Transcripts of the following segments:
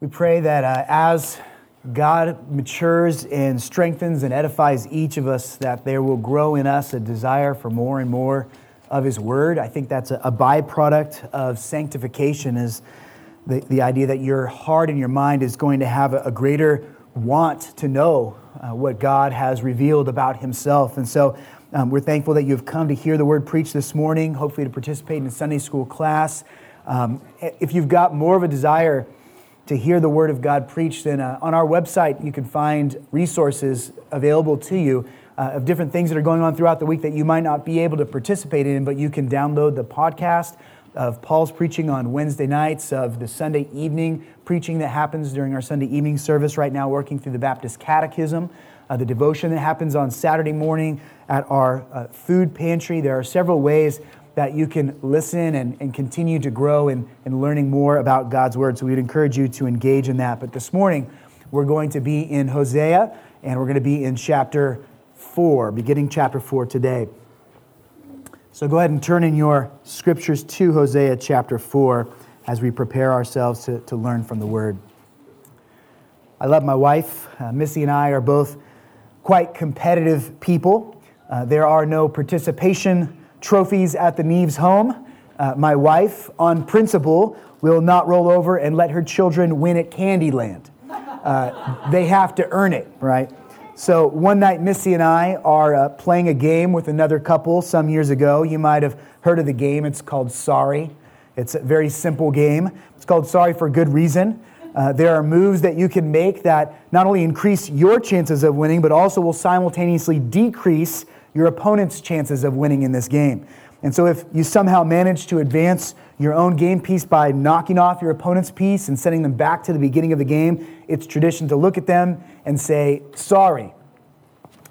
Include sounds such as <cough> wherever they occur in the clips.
We pray that uh, as God matures and strengthens and edifies each of us, that there will grow in us a desire for more and more of His Word. I think that's a, a byproduct of sanctification, is the, the idea that your heart and your mind is going to have a, a greater want to know uh, what God has revealed about Himself. And so um, we're thankful that you've come to hear the Word preached this morning, hopefully to participate in a Sunday school class. Um, if you've got more of a desire, to hear the Word of God preached, then uh, on our website you can find resources available to you uh, of different things that are going on throughout the week that you might not be able to participate in, but you can download the podcast of Paul's preaching on Wednesday nights, of the Sunday evening preaching that happens during our Sunday evening service right now, working through the Baptist Catechism, uh, the devotion that happens on Saturday morning at our uh, food pantry. There are several ways that you can listen and, and continue to grow in, in learning more about God's Word. So we'd encourage you to engage in that. But this morning, we're going to be in Hosea, and we're going to be in chapter 4, beginning chapter 4 today. So go ahead and turn in your scriptures to Hosea chapter 4 as we prepare ourselves to, to learn from the Word. I love my wife. Uh, Missy and I are both quite competitive people. Uh, there are no participation trophies at the Neves home. Uh, my wife, on principle, will not roll over and let her children win at Candyland. Uh, they have to earn it, right? So one night, Missy and I are uh, playing a game with another couple some years ago. You might have heard of the game. It's called Sorry. It's a very simple game. It's called Sorry for good reason. Uh, there are moves that you can make that not only increase your chances of winning, but also will simultaneously decrease your opponent's chances of winning in this game. And so, if you somehow manage to advance your own game piece by knocking off your opponent's piece and sending them back to the beginning of the game, it's tradition to look at them and say, sorry.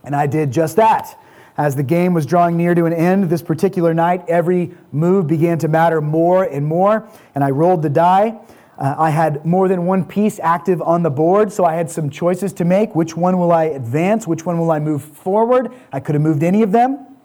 And I did just that. As the game was drawing near to an end this particular night, every move began to matter more and more. And I rolled the die. Uh, I had more than one piece active on the board, so I had some choices to make. Which one will I advance? Which one will I move forward? I could have moved any of them,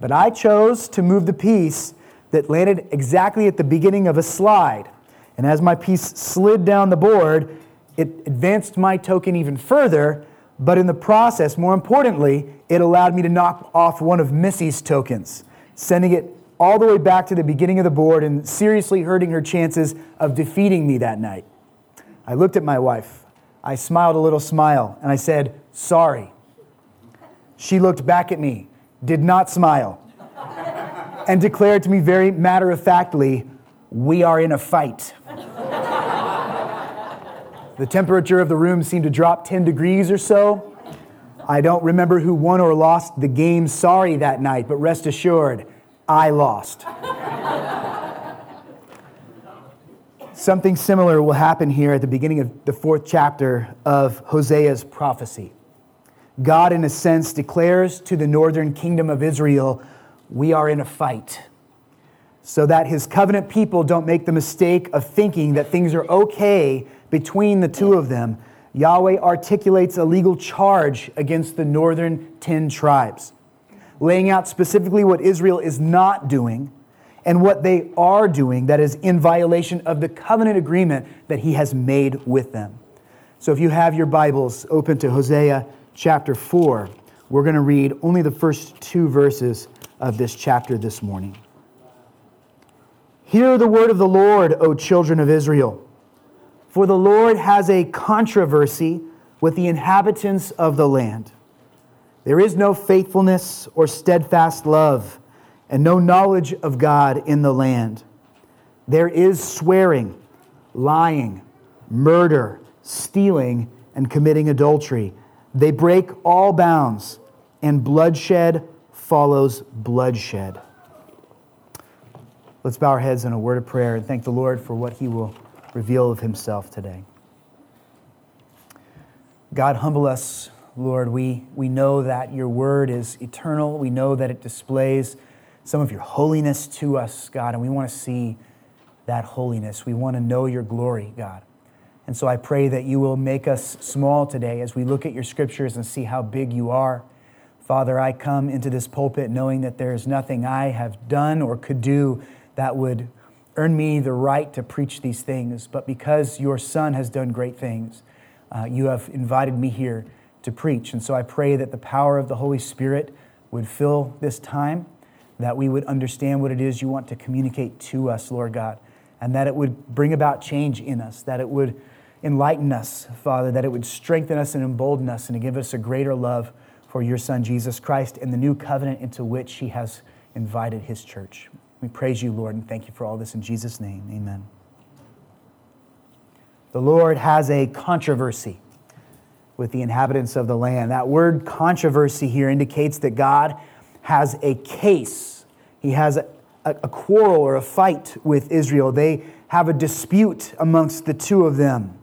but I chose to move the piece that landed exactly at the beginning of a slide. And as my piece slid down the board, it advanced my token even further, but in the process, more importantly, it allowed me to knock off one of Missy's tokens, sending it all the way back to the beginning of the board and seriously hurting her chances of defeating me that night. I looked at my wife. I smiled a little smile and I said, Sorry. She looked back at me, did not smile, and declared to me very matter of factly, We are in a fight. the temperature of the room seemed to drop 10 degrees or so. I don't remember who won or lost the game sorry that night, but rest assured, I lost. Something similar will happen here at the beginning of the fourth chapter of Hosea's prophecy. God, in a sense, declares to the northern kingdom of Israel, We are in a fight. So that his covenant people don't make the mistake of thinking that things are okay between the two of them, Yahweh articulates a legal charge against the northern 10 tribes laying out specifically what Israel is not doing and what they are doing that is in violation of the covenant agreement that he has made with them. So if you have your Bibles open to Hosea chapter 4, we're going to read only the first two verses of this chapter this morning. Hear the word of the Lord, O children of Israel. For the Lord has a controversy with the inhabitants of the land. There is no faithfulness or steadfast love, and no knowledge of God in the land. There is swearing, lying, murder, stealing, and committing adultery. They break all bounds, and bloodshed follows bloodshed. Let's bow our heads in a word of prayer and thank the Lord for what he will reveal of himself today. God, humble us Lord, we, we know that your word is eternal. We know that it displays some of your holiness to us, God, and we want to see that holiness. We want to know your glory, God. And so I pray that you will make us small today as we look at your scriptures and see how big you are. Father, I come into this pulpit knowing that there is nothing I have done or could do that would earn me the right to preach these things, but because your Son has done great things, uh, you have invited me here to preach. And so I pray that the power of the Holy Spirit would fill this time, that we would understand what it is you want to communicate to us, Lord God, and that it would bring about change in us, that it would enlighten us, Father, that it would strengthen us and embolden us and give us a greater love for your Son, Jesus Christ, and the new covenant into which he has invited his church. We praise you, Lord, and thank you for all this in Jesus' name. Amen. The Lord has a controversy with the inhabitants of the land. That word controversy here indicates that God has a case. He has a, a, quarrel or a fight with Israel. They have a dispute amongst the two of them.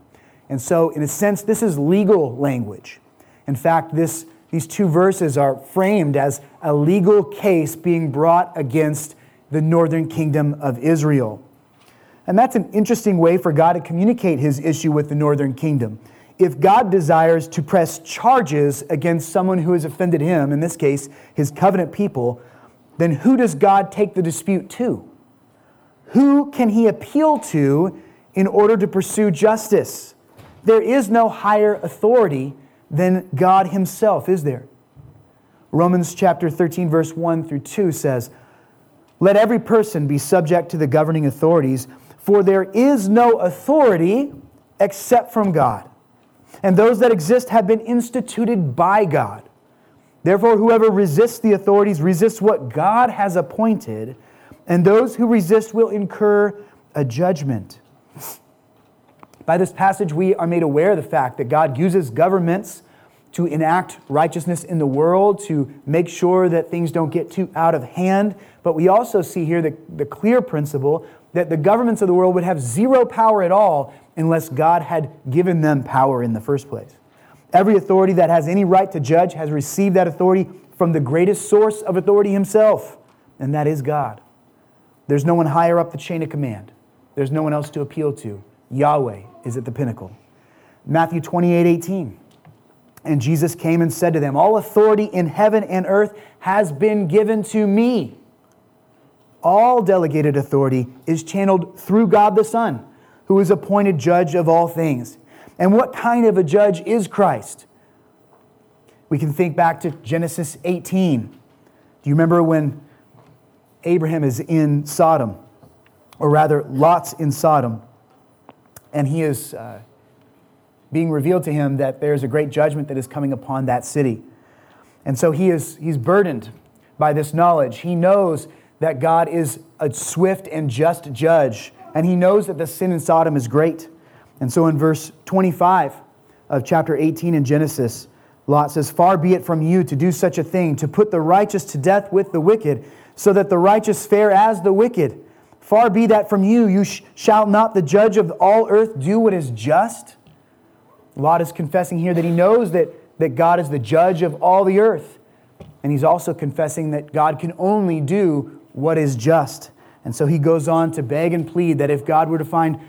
And so, in a sense, this is legal language. In fact, this, these two verses are framed as a legal case being brought against the northern kingdom of Israel. And that's an interesting way for God to communicate his issue with the northern kingdom. If God desires to press charges against someone who has offended him, in this case, his covenant people, then who does God take the dispute to? Who can he appeal to in order to pursue justice? There is no higher authority than God himself, is there? Romans chapter 13, verse 1 through 2 says, let every person be subject to the governing authorities, for there is no authority except from God. And those that exist have been instituted by God. Therefore, whoever resists the authorities resists what God has appointed, and those who resist will incur a judgment. By this passage, we are made aware of the fact that God uses governments to enact righteousness in the world, to make sure that things don't get too out of hand. But we also see here the, the clear principle that the governments of the world would have zero power at all unless God had given them power in the first place. Every authority that has any right to judge has received that authority from the greatest source of authority himself, and that is God. There's no one higher up the chain of command. There's no one else to appeal to. Yahweh is at the pinnacle. Matthew 28 18. And Jesus came and said to them, All authority in heaven and earth has been given to me. All delegated authority is channeled through God the Son, who is appointed judge of all things. And what kind of a judge is Christ? We can think back to Genesis 18. Do you remember when Abraham is in Sodom, or rather, Lot's in Sodom, and he is. Uh, being revealed to him that there's a great judgment that is coming upon that city. And so he is he's burdened by this knowledge. He knows that God is a swift and just judge, and he knows that the sin in Sodom is great. And so in verse 25 of chapter 18 in Genesis, Lot says, Far be it from you to do such a thing, to put the righteous to death with the wicked, so that the righteous fare as the wicked. Far be that from you. You sh- shall not the judge of all earth do what is just? Lot is confessing here that he knows that, that God is the judge of all the earth. And he's also confessing that God can only do what is just. And so he goes on to beg and plead that if God were to find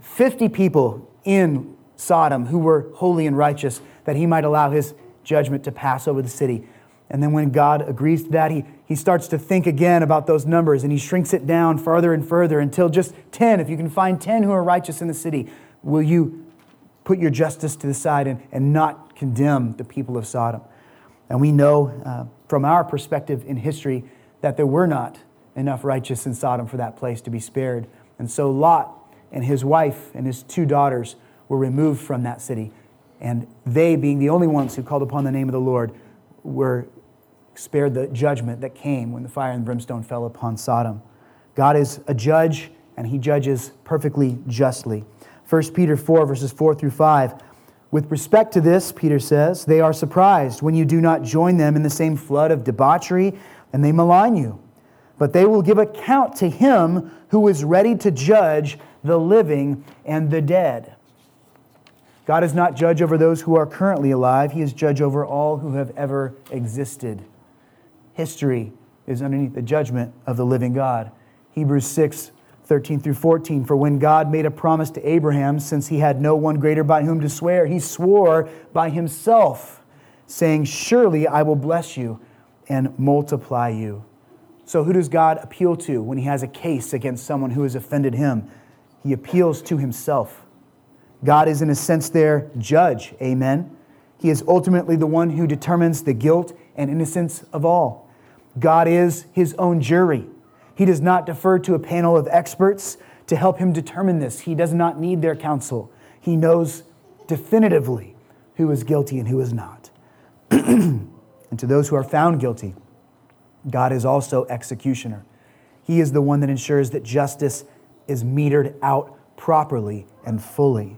50 people in Sodom who were holy and righteous, that he might allow his judgment to pass over the city. And then when God agrees to that, he, he starts to think again about those numbers and he shrinks it down further and further until just 10. If you can find 10 who are righteous in the city, will you put your justice to the side and, and not condemn the people of Sodom. And we know uh, from our perspective in history that there were not enough righteous in Sodom for that place to be spared. And so Lot and his wife and his two daughters were removed from that city. And they, being the only ones who called upon the name of the Lord, were spared the judgment that came when the fire and brimstone fell upon Sodom. God is a judge, and he judges perfectly justly. 1 Peter 4, verses 4 through 5. With respect to this, Peter says, they are surprised when you do not join them in the same flood of debauchery, and they malign you. But they will give account to him who is ready to judge the living and the dead. God is not judge over those who are currently alive, He is judge over all who have ever existed. History is underneath the judgment of the living God. Hebrews 6, 13 through 14. For when God made a promise to Abraham, since he had no one greater by whom to swear, he swore by himself, saying, Surely I will bless you and multiply you. So, who does God appeal to when he has a case against someone who has offended him? He appeals to himself. God is, in a sense, their judge. Amen. He is ultimately the one who determines the guilt and innocence of all. God is his own jury. He does not defer to a panel of experts to help him determine this. He does not need their counsel. He knows definitively who is guilty and who is not. <clears throat> and to those who are found guilty, God is also executioner. He is the one that ensures that justice is metered out properly and fully.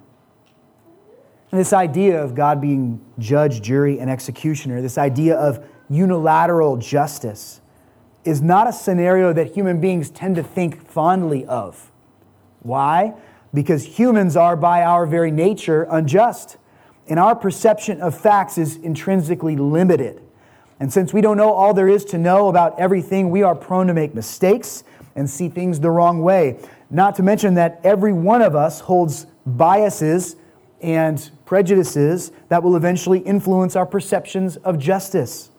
And this idea of God being judge, jury, and executioner, this idea of unilateral justice, is not a scenario that human beings tend to think fondly of. Why? Because humans are, by our very nature, unjust. And our perception of facts is intrinsically limited. And since we don't know all there is to know about everything, we are prone to make mistakes and see things the wrong way. Not to mention that every one of us holds biases and prejudices that will eventually influence our perceptions of justice.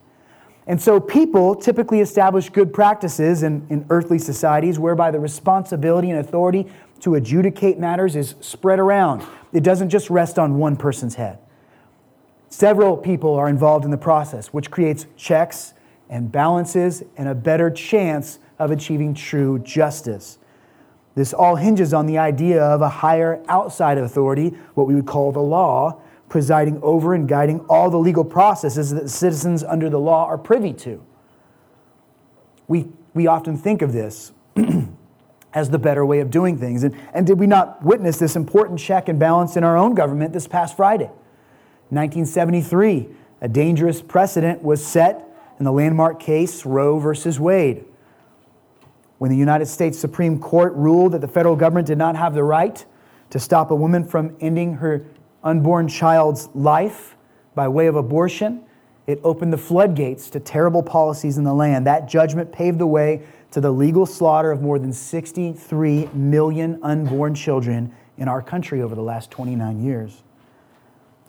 And so people typically establish good practices in, in earthly societies whereby the responsibility and authority to adjudicate matters is spread around. It doesn't just rest on one person's head. Several people are involved in the process, which creates checks and balances and a better chance of achieving true justice. This all hinges on the idea of a higher outside authority, what we would call the law, presiding over and guiding all the legal processes that citizens under the law are privy to. We, we often think of this <clears throat> as the better way of doing things. And, and did we not witness this important check and balance in our own government this past Friday? 1973, a dangerous precedent was set in the landmark case Roe versus Wade. When the United States Supreme Court ruled that the federal government did not have the right to stop a woman from ending her unborn child's life by way of abortion, it opened the floodgates to terrible policies in the land. That judgment paved the way to the legal slaughter of more than 63 million unborn children in our country over the last 29 years.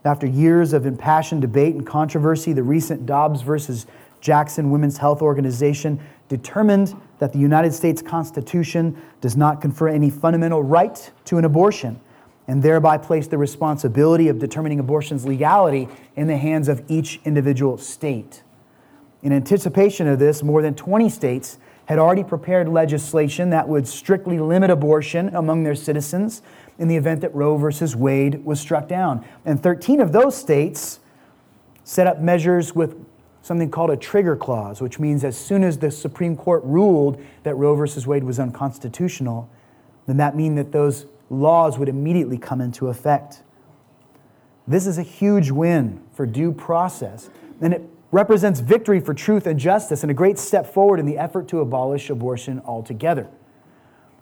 After years of impassioned debate and controversy, the recent Dobbs versus Jackson Women's Health Organization determined that the United States Constitution does not confer any fundamental right to an abortion and thereby placed the responsibility of determining abortion's legality in the hands of each individual state. In anticipation of this, more than 20 states had already prepared legislation that would strictly limit abortion among their citizens in the event that Roe versus Wade was struck down. And 13 of those states set up measures with something called a trigger clause, which means as soon as the Supreme Court ruled that Roe versus Wade was unconstitutional, then that mean that those laws would immediately come into effect. This is a huge win for due process, and it represents victory for truth and justice and a great step forward in the effort to abolish abortion altogether.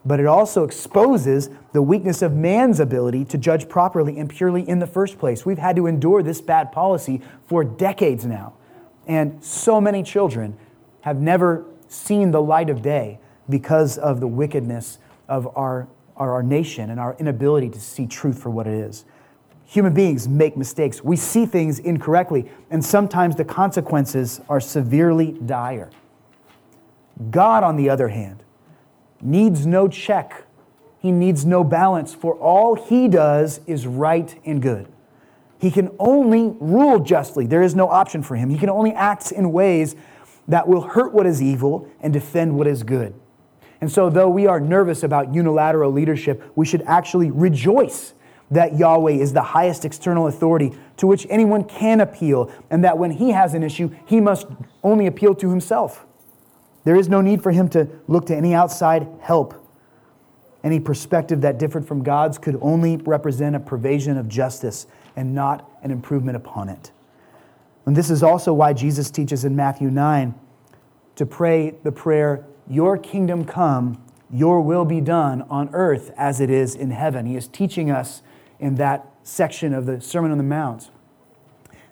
But it also exposes the weakness of man's ability to judge properly and purely in the first place. We've had to endure this bad policy for decades now, and so many children have never seen the light of day because of the wickedness of our our, our nation and our inability to see truth for what it is. Human beings make mistakes. We see things incorrectly, and sometimes the consequences are severely dire. God, on the other hand, needs no check. He needs no balance, for all he does is right and good. He can only rule justly. There is no option for him. He can only act in ways that will hurt what is evil and defend what is good. And so, though we are nervous about unilateral leadership, we should actually rejoice that Yahweh is the highest external authority to which anyone can appeal, and that when he has an issue, he must only appeal to himself. There is no need for him to look to any outside help. Any perspective that differed from God's could only represent a pervasion of justice and not an improvement upon it. And this is also why Jesus teaches in Matthew 9 to pray the prayer, your kingdom come, your will be done on earth as it is in heaven. He is teaching us in that section of the Sermon on the Mount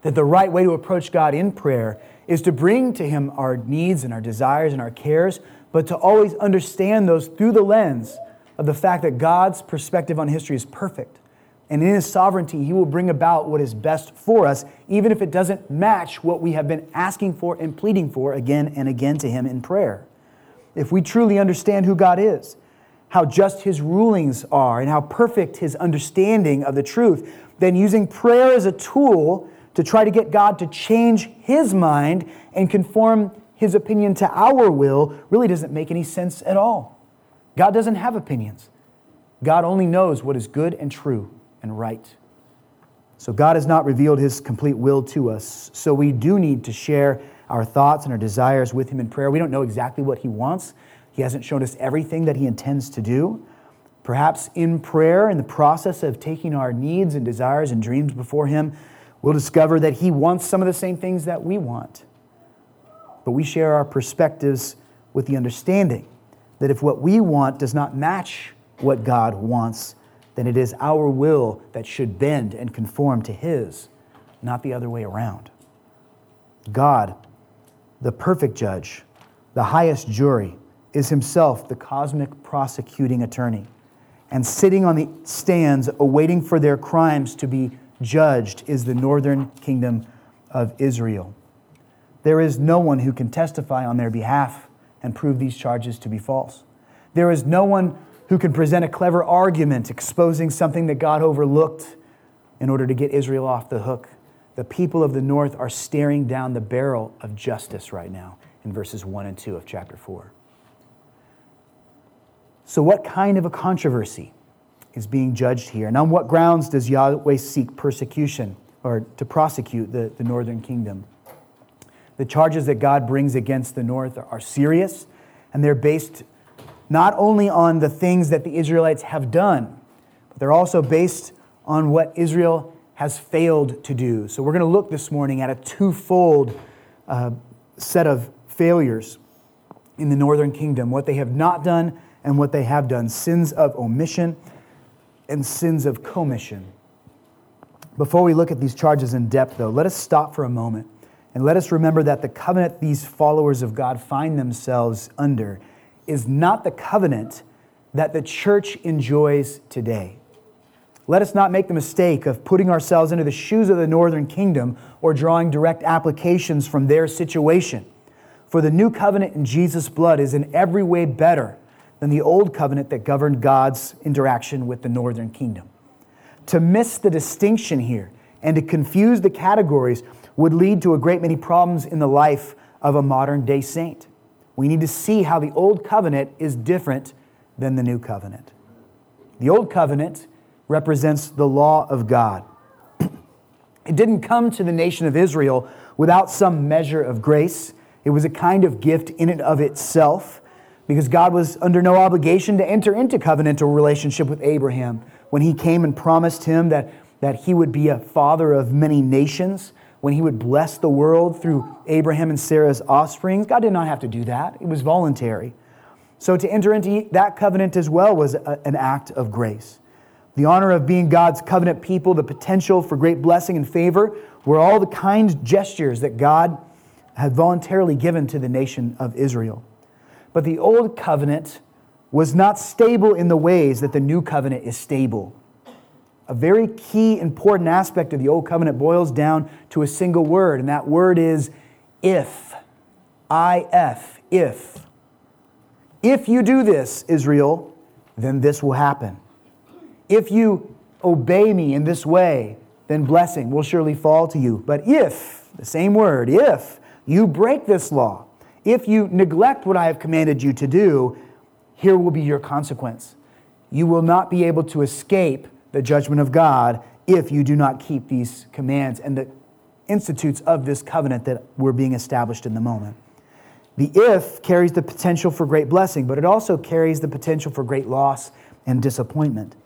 that the right way to approach God in prayer is to bring to Him our needs and our desires and our cares, but to always understand those through the lens of the fact that God's perspective on history is perfect. And in His sovereignty, He will bring about what is best for us, even if it doesn't match what we have been asking for and pleading for again and again to Him in prayer. if we truly understand who God is, how just his rulings are, and how perfect his understanding of the truth, then using prayer as a tool to try to get God to change his mind and conform his opinion to our will really doesn't make any sense at all. God doesn't have opinions. God only knows what is good and true and right. So God has not revealed his complete will to us. So we do need to share our thoughts and our desires with him in prayer. We don't know exactly what he wants. He hasn't shown us everything that he intends to do. Perhaps in prayer, in the process of taking our needs and desires and dreams before him, we'll discover that he wants some of the same things that we want. But we share our perspectives with the understanding that if what we want does not match what God wants, then it is our will that should bend and conform to His, not the other way around. God, the perfect judge, the highest jury, is Himself the cosmic prosecuting attorney. And sitting on the stands awaiting for their crimes to be judged is the northern kingdom of Israel. There is no one who can testify on their behalf and prove these charges to be false. There is no one who can present a clever argument exposing something that God overlooked in order to get Israel off the hook. The people of the north are staring down the barrel of justice right now in verses 1 and 2 of chapter 4. So, what kind of a controversy is being judged here? And on what grounds does Yahweh seek persecution or to prosecute the, the northern kingdom? The charges that God brings against the north are serious, and they're based not only on the things that the Israelites have done, but they're also based on what Israel has failed to do. So we're going to look this morning at a twofold uh, set of failures in the northern kingdom what they have not done and what they have done sins of omission and sins of commission. Before we look at these charges in depth, though, let us stop for a moment and let us remember that the covenant these followers of God find themselves under is not the covenant that the church enjoys today. Let us not make the mistake of putting ourselves into the shoes of the northern kingdom or drawing direct applications from their situation. For the new covenant in Jesus' blood is in every way better than the old covenant that governed God's interaction with the northern kingdom. To miss the distinction here and to confuse the categories would lead to a great many problems in the life of a modern day saint we need to see how the old covenant is different than the new covenant. The old covenant represents the law of God. It didn't come to the nation of Israel without some measure of grace. It was a kind of gift in and of itself because God was under no obligation to enter into covenantal relationship with Abraham when he came and promised him that, that he would be a father of many nations when he would bless the world through Abraham and Sarah's offspring. God did not have to do that, it was voluntary. So to enter into that covenant as well was a, an act of grace. The honor of being God's covenant people, the potential for great blessing and favor, were all the kind gestures that God had voluntarily given to the nation of Israel. But the old covenant was not stable in the ways that the new covenant is stable. A very key, important aspect of the Old Covenant boils down to a single word, and that word is if. I F, if. If you do this, Israel, then this will happen. If you obey me in this way, then blessing will surely fall to you. But if, the same word, if you break this law, if you neglect what I have commanded you to do, here will be your consequence. You will not be able to escape the judgment of God if you do not keep these commands and the institutes of this covenant that were being established in the moment. The if carries the potential for great blessing, but it also carries the potential for great loss and disappointment.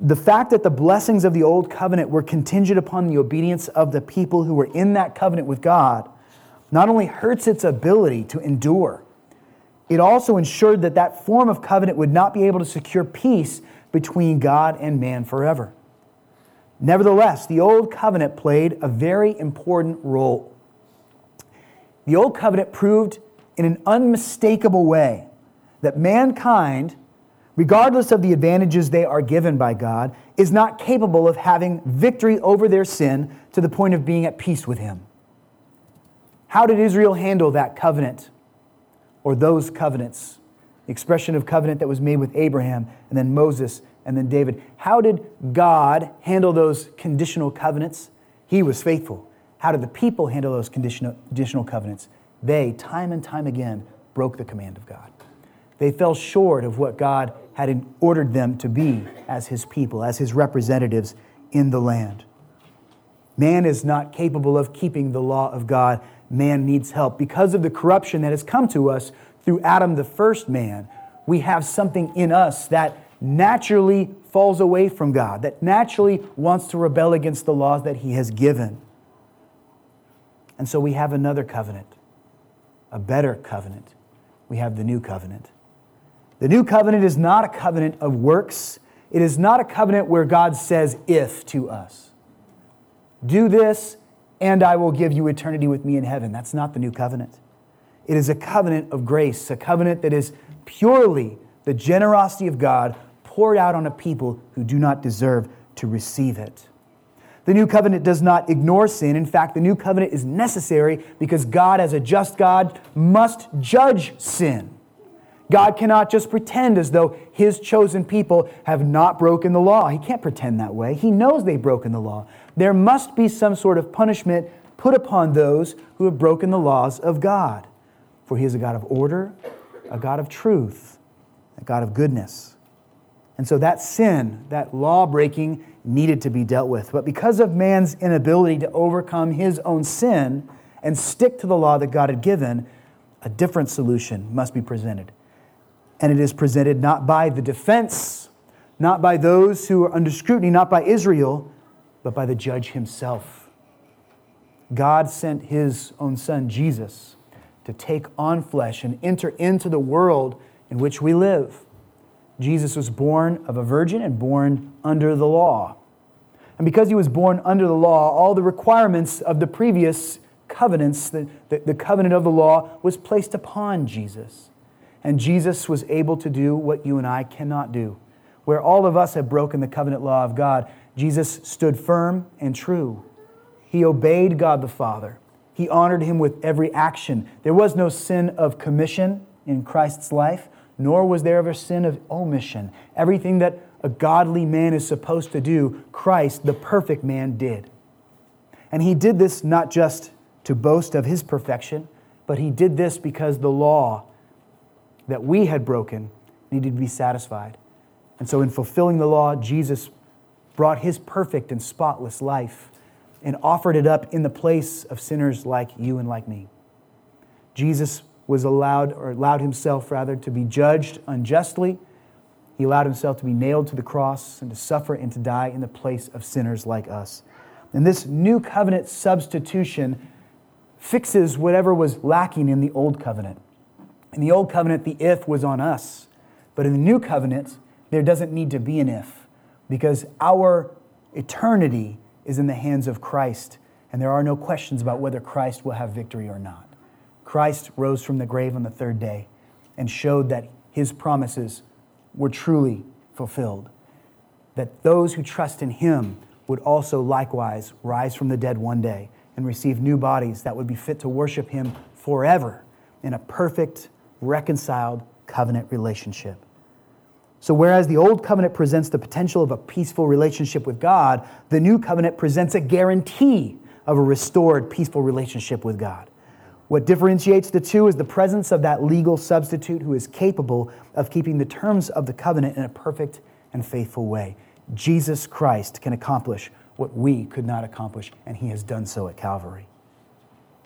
The fact that the blessings of the old covenant were contingent upon the obedience of the people who were in that covenant with God not only hurts its ability to endure, it also ensured that that form of covenant would not be able to secure peace between God and man forever. Nevertheless, the Old Covenant played a very important role. The Old Covenant proved in an unmistakable way that mankind, regardless of the advantages they are given by God, is not capable of having victory over their sin to the point of being at peace with Him. How did Israel handle that covenant? or those covenants, the expression of covenant that was made with Abraham and then Moses and then David. How did God handle those conditional covenants? He was faithful. How did the people handle those conditional, conditional covenants? They, time and time again, broke the command of God. They fell short of what God had ordered them to be as his people, as his representatives in the land. Man is not capable of keeping the law of God. Man needs help. Because of the corruption that has come to us through Adam, the first man, we have something in us that naturally falls away from God, that naturally wants to rebel against the laws that he has given. And so we have another covenant, a better covenant. We have the new covenant. The new covenant is not a covenant of works. It is not a covenant where God says if to us. Do this, and I will give you eternity with me in heaven. That's not the new covenant. It is a covenant of grace, a covenant that is purely the generosity of God poured out on a people who do not deserve to receive it. The new covenant does not ignore sin. In fact, the new covenant is necessary because God, as a just God, must judge sin. God cannot just pretend as though his chosen people have not broken the law. He can't pretend that way. He knows they've broken the law. There must be some sort of punishment put upon those who have broken the laws of God. For he is a God of order, a God of truth, a God of goodness. And so that sin, that law breaking, needed to be dealt with. But because of man's inability to overcome his own sin and stick to the law that God had given, a different solution must be presented. And it is presented not by the defense, not by those who are under scrutiny, not by Israel, but by the judge himself. God sent his own son, Jesus, to take on flesh and enter into the world in which we live. Jesus was born of a virgin and born under the law. And because he was born under the law, all the requirements of the previous covenants, the, the, the, covenant of the law, was placed upon Jesus. And Jesus was able to do what you and I cannot do. Where all of us have broken the covenant law of God, Jesus stood firm and true. He obeyed God the Father. He honored him with every action. There was no sin of commission in Christ's life, nor was there ever sin of omission. Everything that a godly man is supposed to do, Christ, the perfect man, did. And he did this not just to boast of his perfection, but he did this because the law that we had broken needed to be satisfied. And so, in fulfilling the law, Jesus brought his perfect and spotless life and offered it up in the place of sinners like you and like me. Jesus was allowed, or allowed himself rather, to be judged unjustly. He allowed himself to be nailed to the cross and to suffer and to die in the place of sinners like us. And this new covenant substitution fixes whatever was lacking in the old covenant. In the old covenant, the if was on us. But in the new covenant, there doesn't need to be an if because our eternity is in the hands of Christ. And there are no questions about whether Christ will have victory or not. Christ rose from the grave on the third day and showed that his promises were truly fulfilled. That those who trust in him would also likewise rise from the dead one day and receive new bodies that would be fit to worship him forever in a perfect reconciled covenant relationship. So, whereas the old covenant presents the potential of a peaceful relationship with God, the new covenant presents a guarantee of a restored, peaceful relationship with God. What differentiates the two is the presence of that legal substitute who is capable of keeping the terms of the covenant in a perfect and faithful way. Jesus Christ can accomplish what we could not accomplish, and he has done so at Calvary.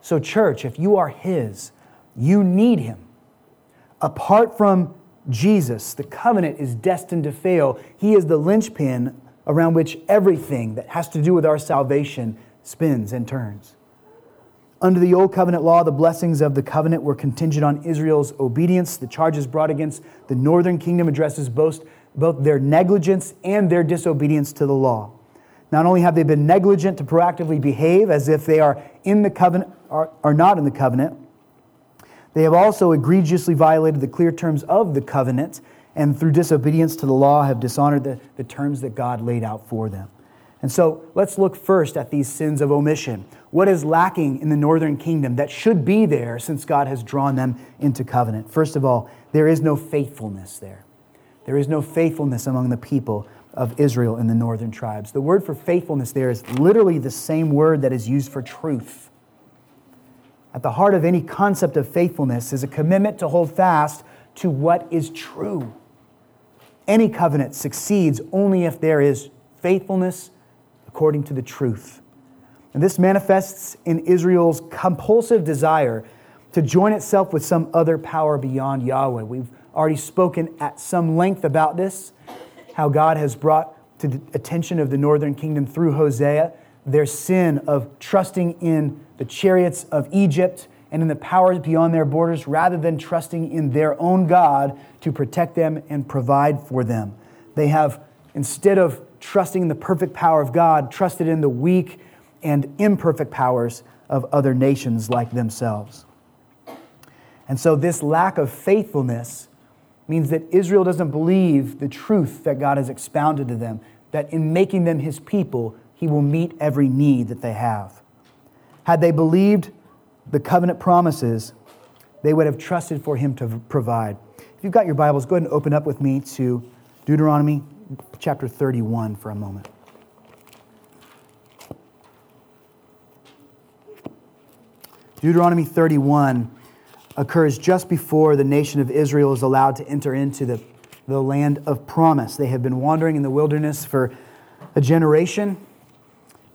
So, church, if you are his, you need him. Apart from Jesus, the covenant is destined to fail. He is the linchpin around which everything that has to do with our salvation spins and turns. Under the Old Covenant law, the blessings of the covenant were contingent on Israel's obedience. The charges brought against the northern kingdom addresses both, both their negligence and their disobedience to the law. Not only have they been negligent to proactively behave as if they are in the covenant, are, are not in the covenant, they have also egregiously violated the clear terms of the covenant, and through disobedience to the law have dishonored the, the terms that God laid out for them. And so let's look first at these sins of omission. What is lacking in the northern kingdom that should be there since God has drawn them into covenant? First of all, there is no faithfulness there. There is no faithfulness among the people of Israel in the northern tribes. The word for faithfulness there is literally the same word that is used for truth. At the heart of any concept of faithfulness is a commitment to hold fast to what is true. Any covenant succeeds only if there is faithfulness according to the truth. And this manifests in Israel's compulsive desire to join itself with some other power beyond Yahweh. We've already spoken at some length about this, how God has brought to the attention of the northern kingdom through Hosea their sin of trusting in the chariots of Egypt and in the powers beyond their borders rather than trusting in their own God to protect them and provide for them. They have, instead of trusting in the perfect power of God, trusted in the weak and imperfect powers of other nations like themselves. And so, this lack of faithfulness means that Israel doesn't believe the truth that God has expounded to them, that in making them his people, he will meet every need that they have. Had they believed the covenant promises, they would have trusted for him to provide. If you've got your Bibles, go ahead and open up with me to Deuteronomy chapter 31 for a moment. Deuteronomy 31 occurs just before the nation of Israel is allowed to enter into the, the land of promise. They have been wandering in the wilderness for a generation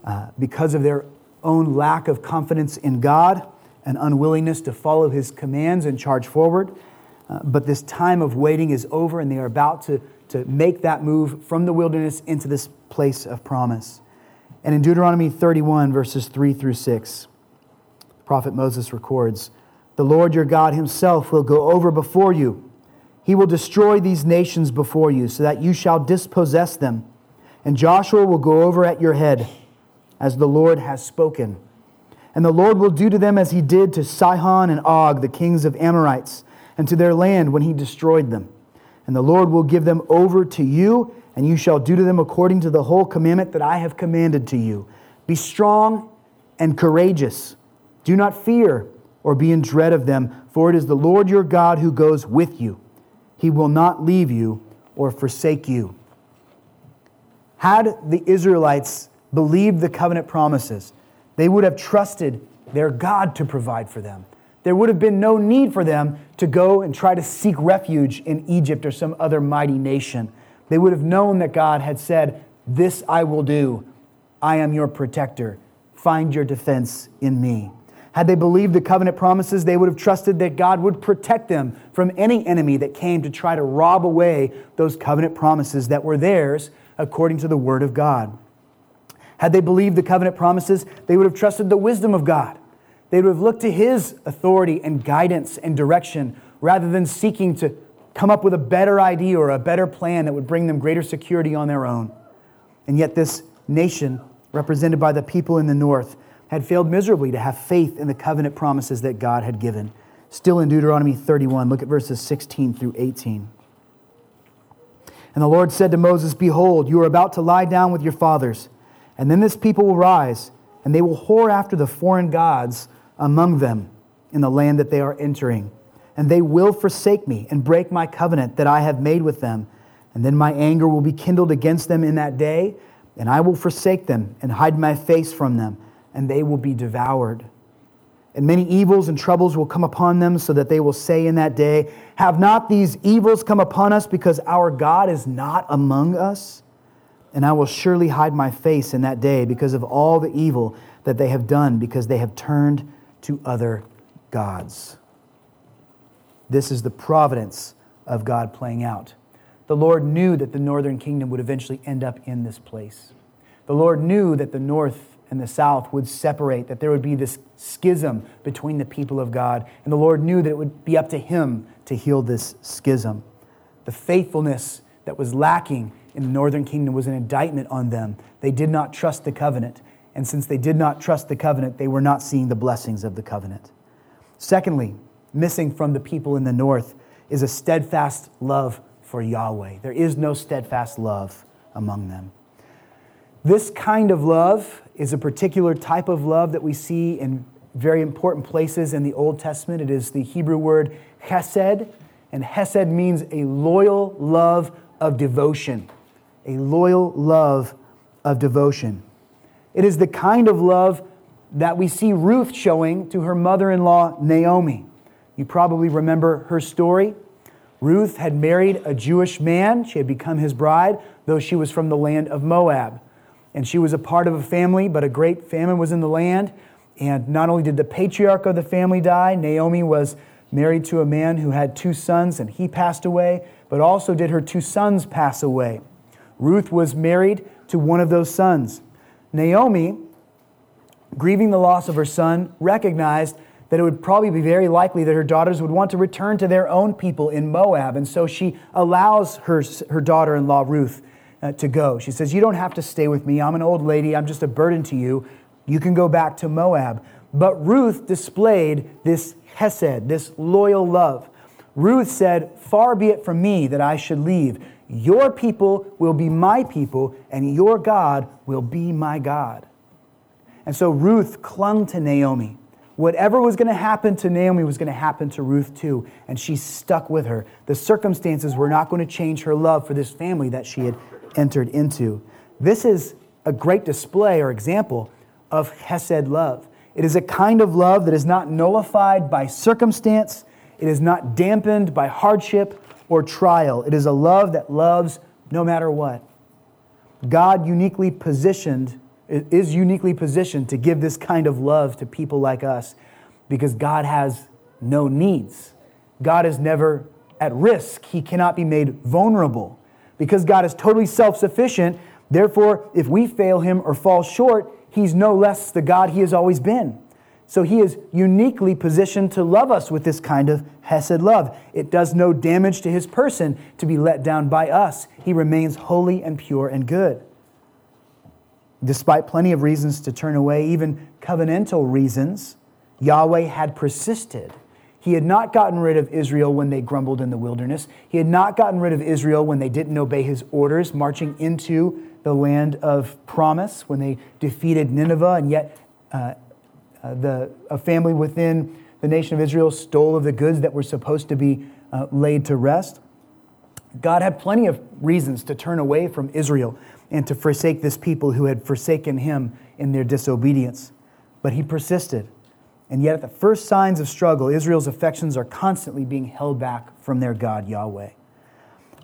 uh, because of their own lack of confidence in God and unwillingness to follow his commands and charge forward. Uh, but this time of waiting is over, and they are about to, to make that move from the wilderness into this place of promise. And in Deuteronomy 31, verses 3 through 6, prophet Moses records The Lord your God himself will go over before you. He will destroy these nations before you, so that you shall dispossess them. And Joshua will go over at your head, as the Lord has spoken. And the Lord will do to them as he did to Sihon and Og, the kings of Amorites, and to their land when he destroyed them. And the Lord will give them over to you, and you shall do to them according to the whole commandment that I have commanded to you. Be strong and courageous. Do not fear or be in dread of them, for it is the Lord your God who goes with you. He will not leave you or forsake you. Had the Israelites believed the covenant promises, they would have trusted their God to provide for them. There would have been no need for them to go and try to seek refuge in Egypt or some other mighty nation. They would have known that God had said, This I will do. I am your protector. Find your defense in me. Had they believed the covenant promises, they would have trusted that God would protect them from any enemy that came to try to rob away those covenant promises that were theirs according to the word of God. Had they believed the covenant promises, they would have trusted the wisdom of God. They would have looked to his authority and guidance and direction rather than seeking to come up with a better idea or a better plan that would bring them greater security on their own. And yet, this nation, represented by the people in the north, had failed miserably to have faith in the covenant promises that God had given. Still in Deuteronomy 31, look at verses 16 through 18. And the Lord said to Moses, Behold, you are about to lie down with your fathers, and then this people will rise, and they will whore after the foreign gods among them in the land that they are entering. And they will forsake me and break my covenant that I have made with them. And then my anger will be kindled against them in that day, and I will forsake them and hide my face from them and they will be devoured. And many evils and troubles will come upon them, so that they will say in that day, Have not these evils come upon us because our God is not among us? And I will surely hide my face in that day because of all the evil that they have done, because they have turned to other gods. This is the providence of God playing out. The Lord knew that the northern kingdom would eventually end up in this place. The Lord knew that the north and the south would separate, that there would be this schism between the people of God. And the Lord knew that it would be up to Him to heal this schism. The faithfulness that was lacking in the northern kingdom was an indictment on them. They did not trust the covenant. And since they did not trust the covenant, they were not seeing the blessings of the covenant. Secondly, missing from the people in the north is a steadfast love for Yahweh. There is no steadfast love among them. This kind of love is a particular type of love that we see in very important places in the Old Testament. It is the Hebrew word chesed, and chesed means a loyal love of devotion. A loyal love of devotion. It is the kind of love that we see Ruth showing to her mother in law, Naomi. You probably remember her story. Ruth had married a Jewish man. She had become his bride, though she was from the land of Moab. And she was a part of a family, but a great famine was in the land. And not only did the patriarch of the family die, Naomi was married to a man who had two sons and he passed away, but also did her two sons pass away. Ruth was married to one of those sons. Naomi, grieving the loss of her son, recognized that it would probably be very likely that her daughters would want to return to their own people in Moab. And so she allows her, her daughter in law, Ruth, uh, to go. She says, You don't have to stay with me. I'm an old lady. I'm just a burden to you. You can go back to Moab. But Ruth displayed this hesed, this loyal love. Ruth said, Far be it from me that I should leave. Your people will be my people, and your God will be my God. And so Ruth clung to Naomi. Whatever was going to happen to Naomi was going to happen to Ruth too, and she stuck with her. The circumstances were not going to change her love for this family that she had entered into. This is a great display or example of Hesed love. It is a kind of love that is not nullified by circumstance, it is not dampened by hardship or trial. It is a love that loves no matter what. God uniquely positioned is uniquely positioned to give this kind of love to people like us because God has no needs. God is never at risk. He cannot be made vulnerable. Because God is totally self sufficient, therefore, if we fail Him or fall short, He's no less the God He has always been. So He is uniquely positioned to love us with this kind of Hesed love. It does no damage to His person to be let down by us. He remains holy and pure and good. Despite plenty of reasons to turn away, even covenantal reasons, Yahweh had persisted. He had not gotten rid of Israel when they grumbled in the wilderness. He had not gotten rid of Israel when they didn't obey his orders, marching into the land of promise, when they defeated Nineveh, and yet uh, uh, the, a family within the nation of Israel stole of the goods that were supposed to be uh, laid to rest. God had plenty of reasons to turn away from Israel and to forsake this people who had forsaken him in their disobedience. But he persisted. And yet, at the first signs of struggle, Israel's affections are constantly being held back from their God, Yahweh.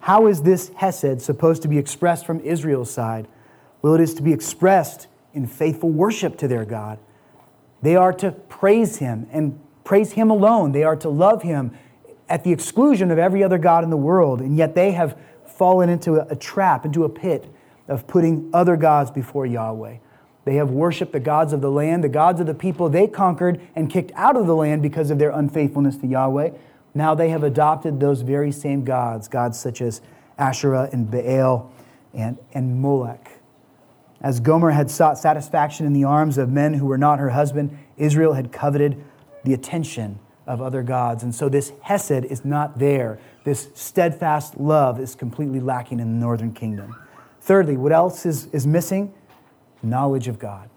How is this Hesed supposed to be expressed from Israel's side? Well, it is to be expressed in faithful worship to their God. They are to praise him and praise him alone. They are to love him at the exclusion of every other God in the world. And yet they have fallen into a, trap, into a pit of putting other gods before Yahweh. They have worshiped the gods of the land, the gods of the people they conquered and kicked out of the land because of their unfaithfulness to Yahweh. Now they have adopted those very same gods, gods such as Asherah and Baal and, and Molech. As Gomer had sought satisfaction in the arms of men who were not her husband, Israel had coveted the attention of other gods. And so this Hesed is not there. This steadfast love is completely lacking in the northern kingdom. Thirdly, what else is, is missing? Knowledge of God.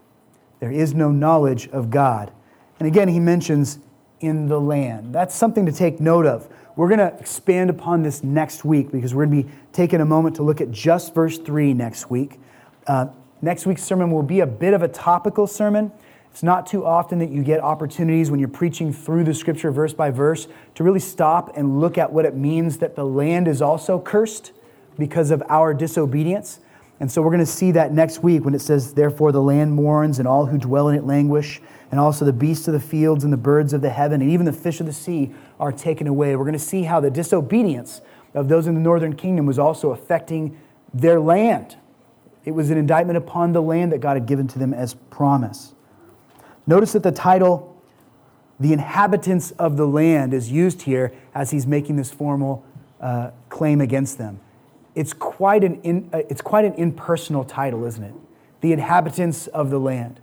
There is no knowledge of God. And again, he mentions in the land. That's something to take note of. We're going to expand upon this next week because we're going to be taking a moment to look at just verse 3 next week. Uh, next week's sermon will be a bit of a topical sermon. It's not too often that you get opportunities when you're preaching through the scripture verse by verse to really stop and look at what it means that the land is also cursed because of our disobedience. And so we're going to see that next week when it says, Therefore the land mourns, and all who dwell in it languish, and also the beasts of the fields and the birds of the heaven, and even the fish of the sea are taken away. We're going to see how the disobedience of those in the northern kingdom was also affecting their land. It was an indictment upon the land that God had given to them as promise. Notice that the title, The Inhabitants of the Land, is used here as he's making this formal uh, claim against them it's quite an, in, uh, it's quite an impersonal title, isn't it? The inhabitants of the land.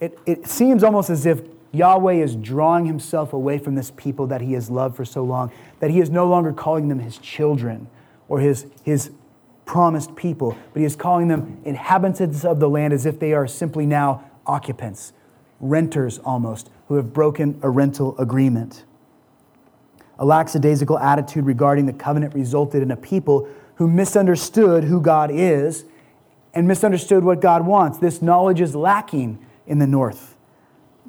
It, it seems almost as if Yahweh is drawing himself away from this people that he has loved for so long, that he is no longer calling them his children or his, his promised people, but he is calling them inhabitants of the land as if they are simply now occupants, renters almost, who have broken a rental agreement. A lackadaisical attitude regarding the covenant resulted in a people who misunderstood who God is and misunderstood what God wants. This knowledge is lacking in the north.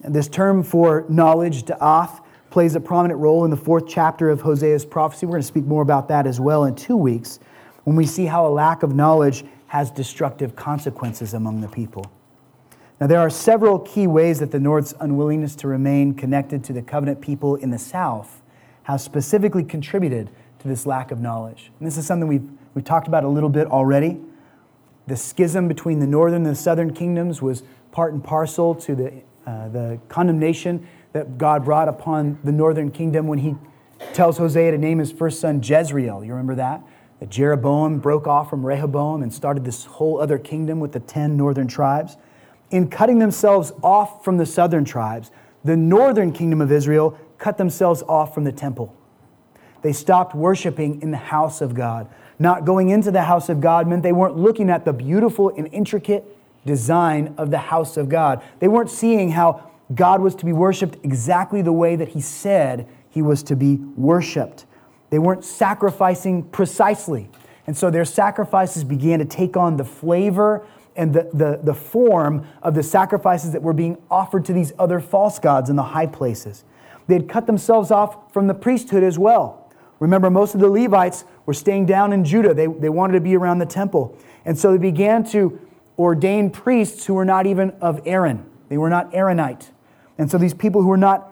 And this term for knowledge, da'ath, plays a prominent role in the fourth chapter of Hosea's prophecy. We're going to speak more about that as well in two weeks when we see how a lack of knowledge has destructive consequences among the people. Now, there are several key ways that the North's unwillingness to remain connected to the covenant people in the South has specifically contributed to this lack of knowledge. And this is something we've, we've talked about a little bit already. The schism between the northern and the southern kingdoms was part and parcel to the, uh, the condemnation that God brought upon the northern kingdom when he tells Hosea to name his first son Jezreel. You remember that? That Jeroboam broke off from Rehoboam and started this whole other kingdom with the 10 northern tribes. In cutting themselves off from the southern tribes, the northern kingdom of Israel cut themselves off from the temple. They stopped worshiping in the house of God. Not going into the house of God meant they weren't looking at the beautiful and intricate design of the house of God. They weren't seeing how God was to be worshiped exactly the way that He said He was to be worshiped. They weren't sacrificing precisely. And so their sacrifices began to take on the flavor and the, the, the form of the sacrifices that were being offered to these other false gods in the high places. They had cut themselves off from the priesthood as well. Remember, most of the Levites were staying down in Judah. They, they wanted to be around the temple. And so they began to ordain priests who were not even of Aaron. They were not Aaronite. And so these people who were not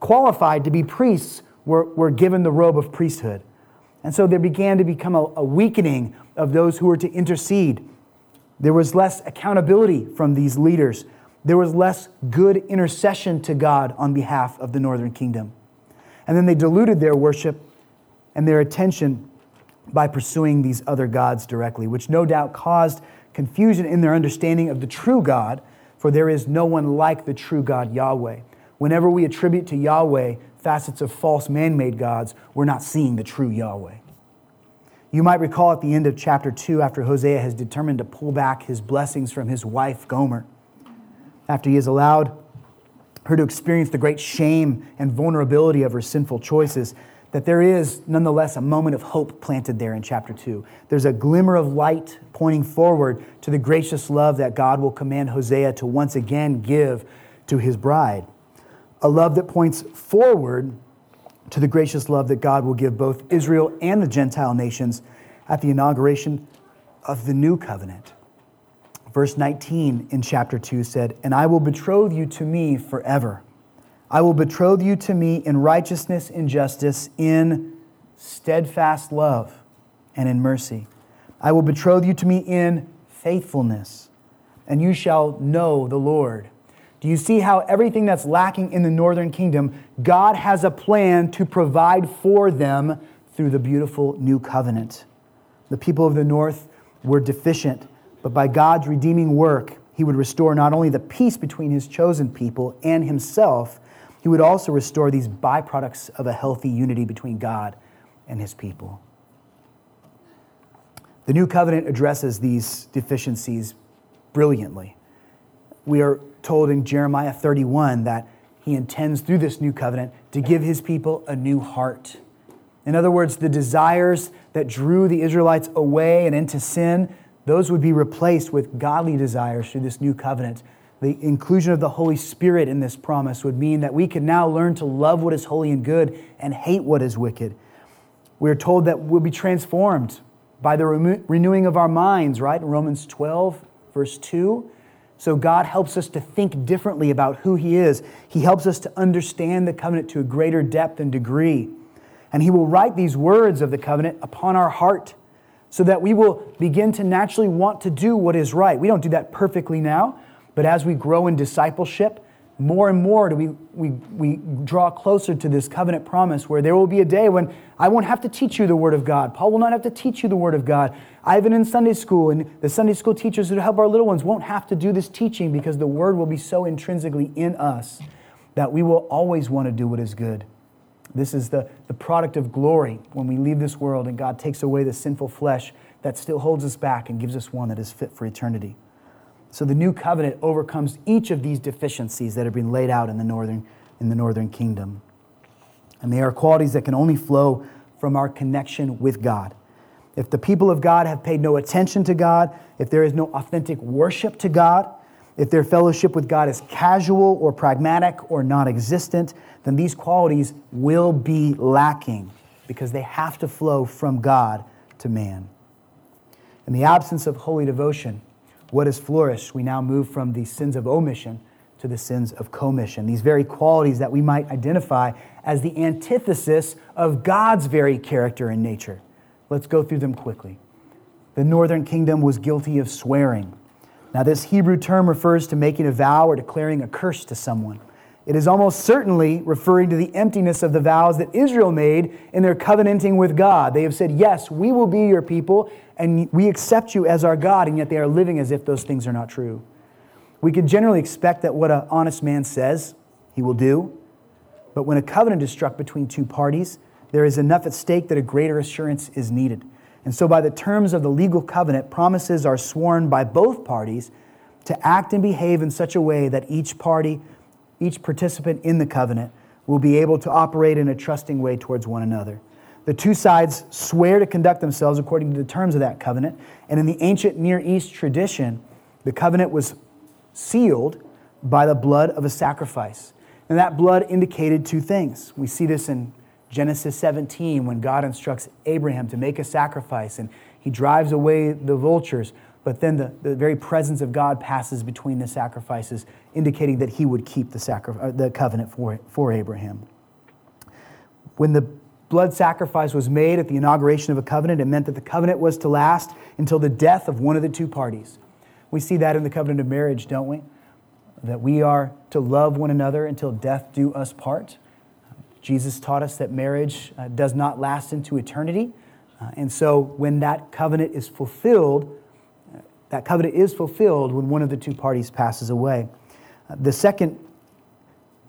qualified to be priests were, were given the robe of priesthood. And so there began to become a, a weakening of those who were to intercede. There was less accountability from these leaders. There was less good intercession to God on behalf of the northern kingdom. And then they diluted their worship and their attention by pursuing these other gods directly, which no doubt caused confusion in their understanding of the true God, for there is no one like the true God Yahweh. Whenever we attribute to Yahweh facets of false man made gods, we're not seeing the true Yahweh. You might recall at the end of chapter 2, after Hosea has determined to pull back his blessings from his wife Gomer, after he has allowed her to experience the great shame and vulnerability of her sinful choices, that there is nonetheless a moment of hope planted there in chapter 2. There's a glimmer of light pointing forward to the gracious love that God will command Hosea to once again give to his bride. A love that points forward to the gracious love that God will give both Israel and the Gentile nations at the inauguration of the new covenant. Verse 19 in chapter 2 said, And I will betroth you to me forever I will betroth you to me in righteousness and justice, in steadfast love and in mercy. I will betroth you to me in faithfulness, and you shall know the Lord. Do you see how everything that's lacking in the northern kingdom, God has a plan to provide for them through the beautiful new covenant? The people of the north were deficient, but by God's redeeming work, he would restore not only the peace between his chosen people and himself, he would also restore these byproducts of a healthy unity between God and his people. The new covenant addresses these deficiencies brilliantly. We are told in Jeremiah 31 that he intends through this new covenant to give his people a new heart. In other words, the desires that drew the Israelites away and into sin, those would be replaced with godly desires through this new covenant the inclusion of the Holy Spirit in this promise would mean that we can now learn to love what is holy and good and hate what is wicked. We are told that we'll be transformed by the renewing of our minds, right? In Romans 12, verse 2. So God helps us to think differently about who He is. He helps us to understand the covenant to a greater depth and degree. And He will write these words of the covenant upon our heart so that we will begin to naturally want to do what is right. We don't do that perfectly now, but as we grow in discipleship, more and more do we, we, we draw closer to this covenant promise where there will be a day when I won't have to teach you the Word of God. Paul will not have to teach you the Word of God. Ivan in Sunday school and the Sunday school teachers who help our little ones won't have to do this teaching because the Word will be so intrinsically in us that we will always want to do what is good. This is the, the product of glory when we leave this world and God takes away the sinful flesh that still holds us back and gives us one that is fit for eternity. So the new covenant overcomes each of these deficiencies that have been laid out in the northern, in the northern kingdom. And they are qualities that can only flow from our connection with God. If the people of God have paid no attention to God, if there is no authentic worship to God, if their fellowship with God is casual or pragmatic or non existent, then these qualities will be lacking because they have to flow from God to man. In the absence of holy devotion, what has flourished? We now move from the sins of omission to the sins of commission. These very qualities that we might identify as the antithesis of God's very character and nature. Let's go through them quickly. The northern kingdom was guilty of swearing. Now, this Hebrew term refers to making a vow or declaring a curse to someone. It is almost certainly referring to the emptiness of the vows that Israel made in their covenanting with God. They have said, Yes, we will be your people, and we accept you as our God, and yet they are living as if those things are not true. We could generally expect that what an honest man says, he will do. But when a covenant is struck between two parties, there is enough at stake that a greater assurance is needed. And so, by the terms of the legal covenant, promises are sworn by both parties to act and behave in such a way that each party each participant in the covenant will be able to operate in a trusting way towards one another. The two sides swear to conduct themselves according to the terms of that covenant. And in the ancient Near East tradition, the covenant was sealed by the blood of a sacrifice. And that blood indicated two things. We see this in Genesis 17 when God instructs Abraham to make a sacrifice and he drives away the vultures. But then the, the very presence of God passes between the sacrifices, indicating that he would keep the, sacri- uh, the covenant for, for Abraham. When the blood sacrifice was made at the inauguration of a covenant, it meant that the covenant was to last until the death of one of the two parties. We see that in the covenant of marriage, don't we? That we are to love one another until death do us part. Jesus taught us that marriage uh, does not last into eternity. Uh, and so when that covenant is fulfilled, that covenant is fulfilled when one of the two parties passes away. Uh, the second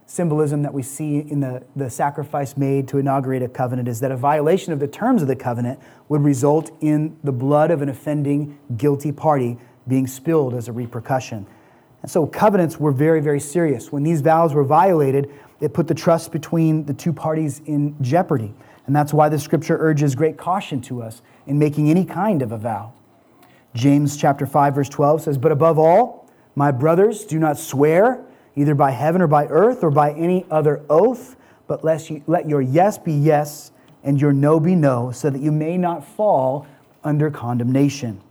symbolism that we see in the, the sacrifice made to inaugurate a covenant is that a violation of the terms of the covenant would result in the blood of an offending, guilty party being spilled as a repercussion. And so covenants were very, very serious. When these vows were violated, it put the trust between the two parties in jeopardy. And that's why the scripture urges great caution to us in making any kind of a vow. James chapter 5 verse 12 says, "But above all, my brothers, do not swear either by heaven or by earth or by any other oath, but let, your yes be yes and your no be no, so that you may not fall under condemnation."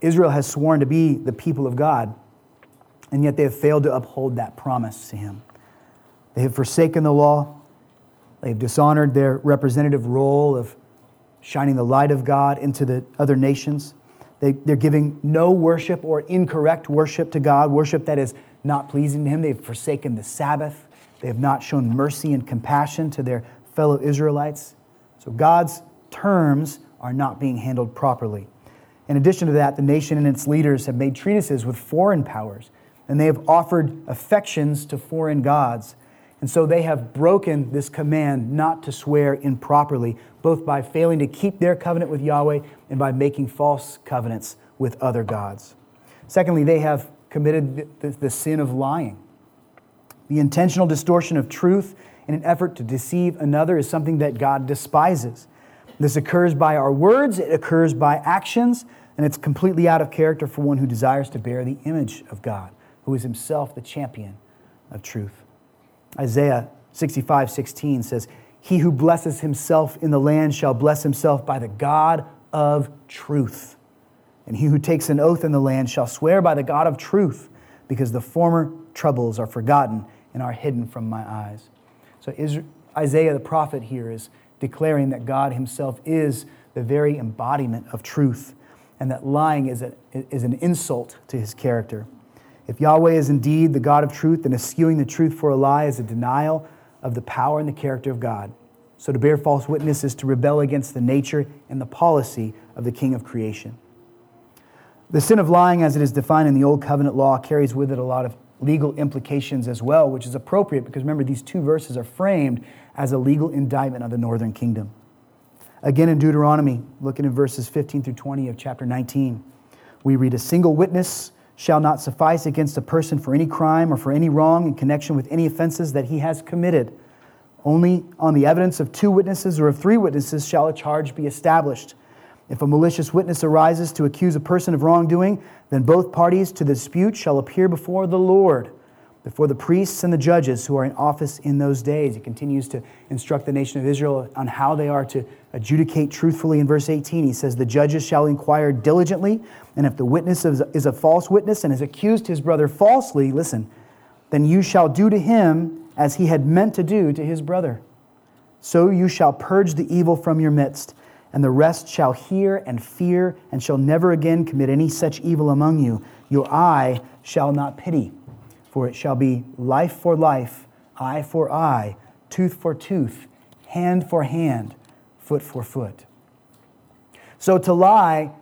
Israel has sworn to be the people of God, and yet they have failed to uphold that promise to him. They have forsaken the law. They've dishonored their representative role of shining the light of God into the other nations. They, they're giving no worship or incorrect worship to God, worship that is not pleasing to Him. They've forsaken the Sabbath. They have not shown mercy and compassion to their fellow Israelites. So God's terms are not being handled properly. In addition to that, the nation and its leaders have made treaties with foreign powers, and they have offered affections to foreign gods and so they have broken this command not to swear improperly, both by failing to keep their covenant with Yahweh and by making false covenants with other gods. Secondly, they have committed the, the, the sin of lying. The intentional distortion of truth in an effort to deceive another is something that God despises. This occurs by our words, it occurs by actions, and it's completely out of character for one who desires to bear the image of God, who is himself the champion of truth. Isaiah 65, 16 says, He who blesses himself in the land shall bless himself by the God of truth. And he who takes an oath in the land shall swear by the God of truth, because the former troubles are forgotten and are hidden from my eyes. So Isaiah the prophet here is declaring that God himself is the very embodiment of truth, and that lying is, a, is an insult to his character. If Yahweh is indeed the God of truth, then eschewing the truth for a lie is a denial of the power and the character of God. So to bear false witness is to rebel against the nature and the policy of the King of creation. The sin of lying, as it is defined in the Old Covenant law, carries with it a lot of legal implications as well, which is appropriate because remember, these two verses are framed as a legal indictment of the northern kingdom. Again in Deuteronomy, looking in verses 15 through 20 of chapter 19, we read, A single witness shall not suffice against a person for any crime or for any wrong in connection with any offenses that he has committed. Only on the evidence of two witnesses or of three witnesses shall a charge be established. If a malicious witness arises to accuse a person of wrongdoing, then both parties to the dispute shall appear before the Lord, before the priests and the judges who are in office in those days. He continues to instruct the nation of Israel on how they are to adjudicate truthfully in verse 18. He says, The judges shall inquire diligently, and if the witness is a false witness and has accused his brother falsely, listen, then you shall do to him as he had meant to do to his brother. So you shall purge the evil from your midst and the rest shall hear and fear, and shall never again commit any such evil among you. Your eye shall not pity, for it shall be life for life, eye for eye, tooth for tooth, hand for hand, foot for foot. So to lie,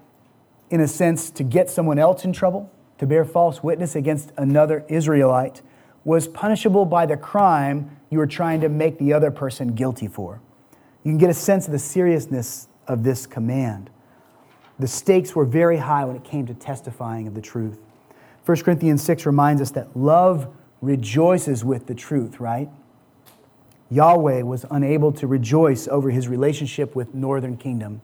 in a sense, to get someone else in trouble, to bear false witness against another Israelite, was punishable by the crime you were trying to make the other person guilty for. You can get a sense of the seriousness of this command. The stakes were very high when it came to testifying of the truth. 1 Corinthians 6 reminds us that love rejoices with the truth, right? Yahweh was unable to rejoice over his relationship with northern kingdom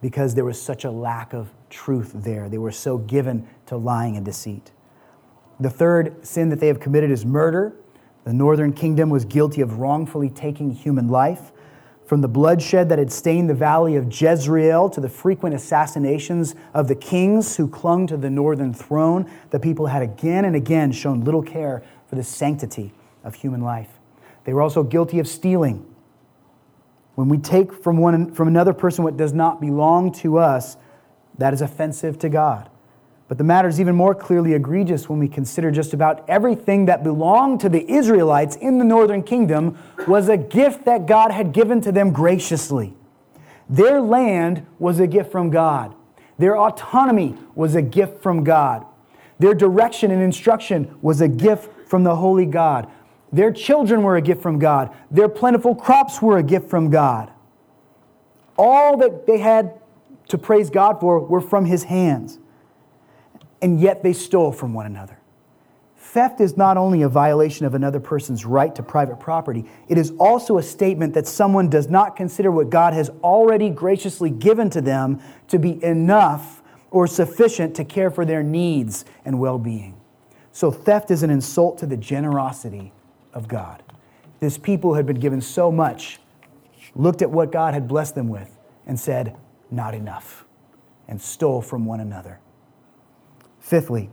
because there was such a lack of truth there. They were so given to lying and deceit. The third sin that they have committed is murder. The northern kingdom was guilty of wrongfully taking human life. From the bloodshed that had stained the valley of Jezreel to the frequent assassinations of the kings who clung to the northern throne, the people had again and again shown little care for the sanctity of human life. They were also guilty of stealing. When we take from, one, from another person what does not belong to us, that is offensive to God. But the matter is even more clearly egregious when we consider just about everything that belonged to the Israelites in the northern kingdom was a gift that God had given to them graciously. Their land was a gift from God, their autonomy was a gift from God, their direction and instruction was a gift from the holy God. Their children were a gift from God. Their plentiful crops were a gift from God. All that they had to praise God for were from His hands and yet they stole from one another. Theft is not only a violation of another person's right to private property, it is also a statement that someone does not consider what God has already graciously given to them to be enough or sufficient to care for their needs and well being. So, theft is an insult to the generosity of God. This people had been given so much, looked at what God had blessed them with, and said, Not enough, and stole from one another. Fifthly,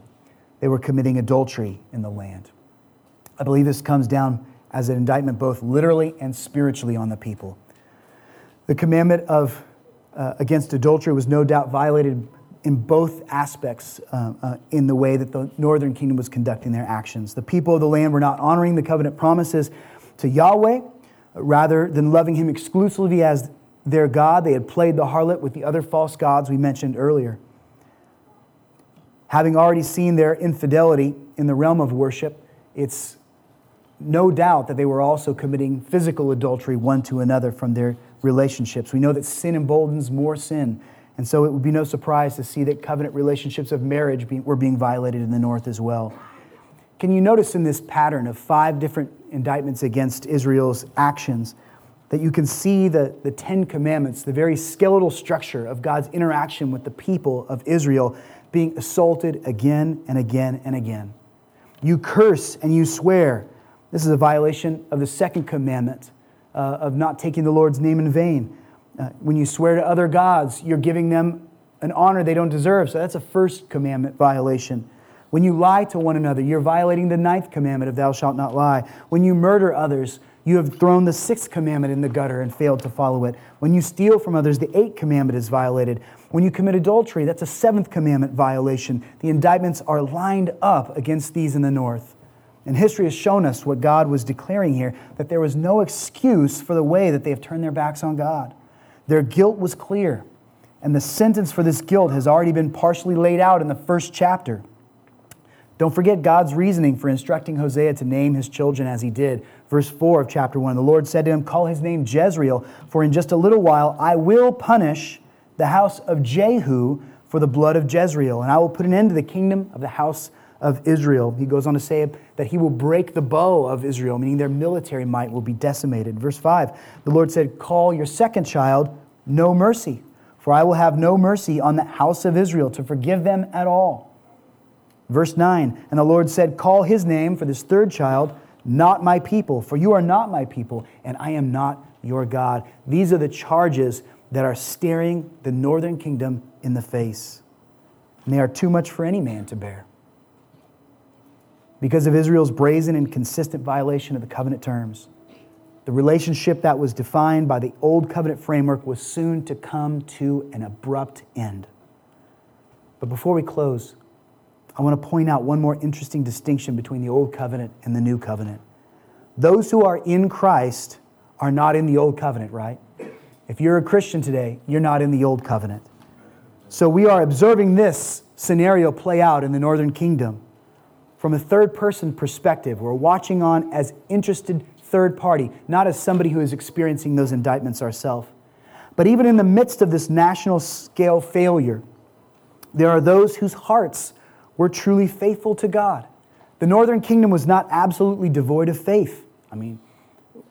they were committing adultery in the land. I believe this comes down as an indictment both literally and spiritually on the people. The commandment of uh, against adultery was no doubt violated in both aspects uh, uh, in the way that the northern kingdom was conducting their actions. The people of the land were not honoring the covenant promises to Yahweh. Rather than loving him exclusively as their God, they had played the harlot with the other false gods we mentioned earlier having already seen their infidelity in the realm of worship, it's no doubt that they were also committing physical adultery one to another from their relationships. We know that sin emboldens more sin. And so it would be no surprise to see that covenant relationships of marriage were being violated in the north as well. Can you notice in this pattern of five different indictments against Israel's actions that you can see the, the Ten Commandments, the very skeletal structure of God's interaction with the people of Israel, being assaulted again and again and again. You curse and you swear. This is a violation of the second commandment uh, of not taking the Lord's name in vain. Uh, when you swear to other gods, you're giving them an honor they don't deserve. So that's a first commandment violation. When you lie to one another, you're violating the ninth commandment of thou shalt not lie. When you murder others, you have thrown the sixth commandment in the gutter and failed to follow it. When you steal from others, the eighth commandment is violated. When you commit adultery, that's a seventh commandment violation. The indictments are lined up against these in the north. And history has shown us what God was declaring here that there was no excuse for the way that they have turned their backs on God. Their guilt was clear, and the sentence for this guilt has already been partially laid out in the first chapter. Don't forget God's reasoning for instructing Hosea to name his children as he did. Verse 4 of chapter 1 The Lord said to him, Call his name Jezreel, for in just a little while I will punish the house of Jehu for the blood of Jezreel, and I will put an end to the kingdom of the house of Israel. He goes on to say that he will break the bow of Israel, meaning their military might will be decimated. Verse 5 The Lord said, Call your second child no mercy, for I will have no mercy on the house of Israel to forgive them at all. Verse 9 And the Lord said, Call his name for this third child, not my people, for you are not my people, and I am not your God. These are the charges that are staring the northern kingdom in the face. And they are too much for any man to bear. Because of Israel's brazen and consistent violation of the covenant terms, the relationship that was defined by the old covenant framework was soon to come to an abrupt end. But before we close, I want to point out one more interesting distinction between the old covenant and the new covenant. Those who are in Christ are not in the old covenant, right? If you're a Christian today, you're not in the old covenant. So we are observing this scenario play out in the northern kingdom from a third person perspective. We're watching on as interested third party, not as somebody who is experiencing those indictments ourselves. But even in the midst of this national scale failure, there are those whose hearts were truly faithful to God. The northern kingdom was not absolutely devoid of faith. I mean,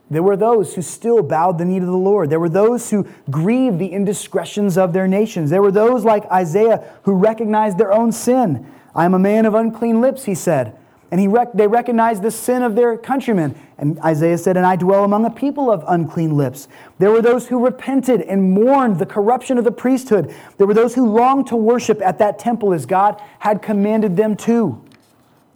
there were those who still bowed the knee to the Lord. There were those who grieved the indiscretions of their nations. There were those like Isaiah who recognized their own sin. I am a man of unclean lips, he said. And he rec- they recognized the sin of their countrymen. And Isaiah said, And I dwell among a people of unclean lips. There were those who repented and mourned the corruption of the priesthood. There were those who longed to worship at that temple as God had commanded them to.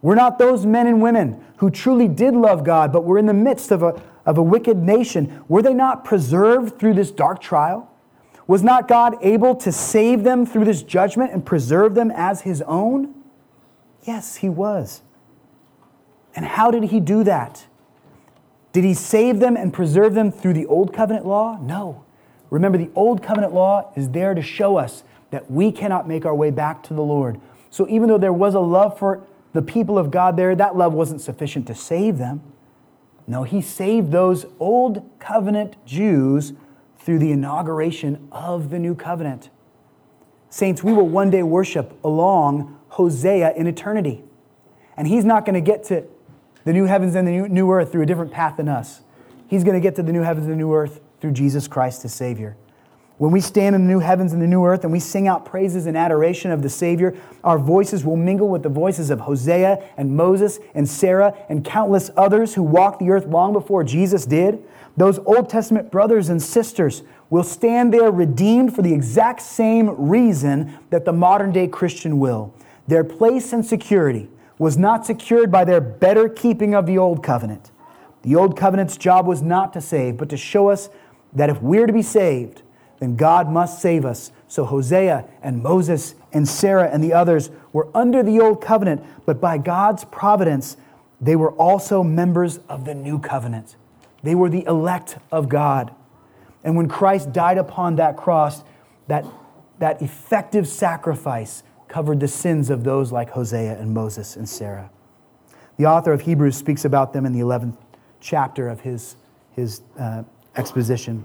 We're not those men and women who truly did love God, but were in the midst of a, of a wicked nation, were they not preserved through this dark trial? Was not God able to save them through this judgment and preserve them as his own? Yes, he was. And how did he do that? Did he save them and preserve them through the old covenant law? No. Remember, the old covenant law is there to show us that we cannot make our way back to the Lord. So even though there was a love for the people of God there, that love wasn't sufficient to save them. No, he saved those old covenant Jews through the inauguration of the new covenant. Saints, we will one day worship along Hosea in eternity. And he's not going to get to the new heavens and the new earth through a different path than us. He's going to get to the new heavens and the new earth through Jesus Christ, his Savior. When we stand in the new heavens and the new earth and we sing out praises and adoration of the Savior, our voices will mingle with the voices of Hosea and Moses and Sarah and countless others who walked the earth long before Jesus did. Those Old Testament brothers and sisters will stand there redeemed for the exact same reason that the modern day Christian will. Their place and security was not secured by their better keeping of the Old Covenant. The Old Covenant's job was not to save, but to show us that if we're to be saved, then God must save us. So Hosea and Moses and Sarah and the others were under the old covenant, but by God's providence, they were also members of the new covenant. They were the elect of God. And when Christ died upon that cross, that, that effective sacrifice covered the sins of those like Hosea and Moses and Sarah. The author of Hebrews speaks about them in the 11th chapter of his, his uh, exposition.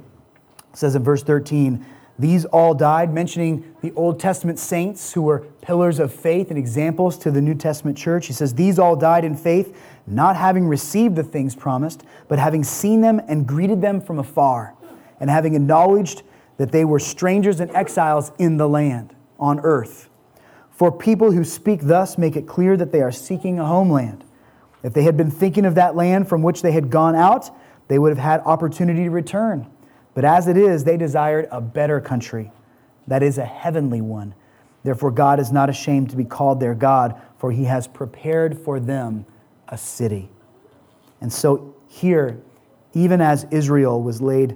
It says in verse 13, these all died, mentioning the Old Testament saints who were pillars of faith and examples to the New Testament church. He says, These all died in faith, not having received the things promised, but having seen them and greeted them from afar, and having acknowledged that they were strangers and exiles in the land, on earth. For people who speak thus make it clear that they are seeking a homeland. If they had been thinking of that land from which they had gone out, they would have had opportunity to return. But as it is, they desired a better country, that is, a heavenly one. Therefore, God is not ashamed to be called their God, for he has prepared for them a city. And so, here, even as Israel was laid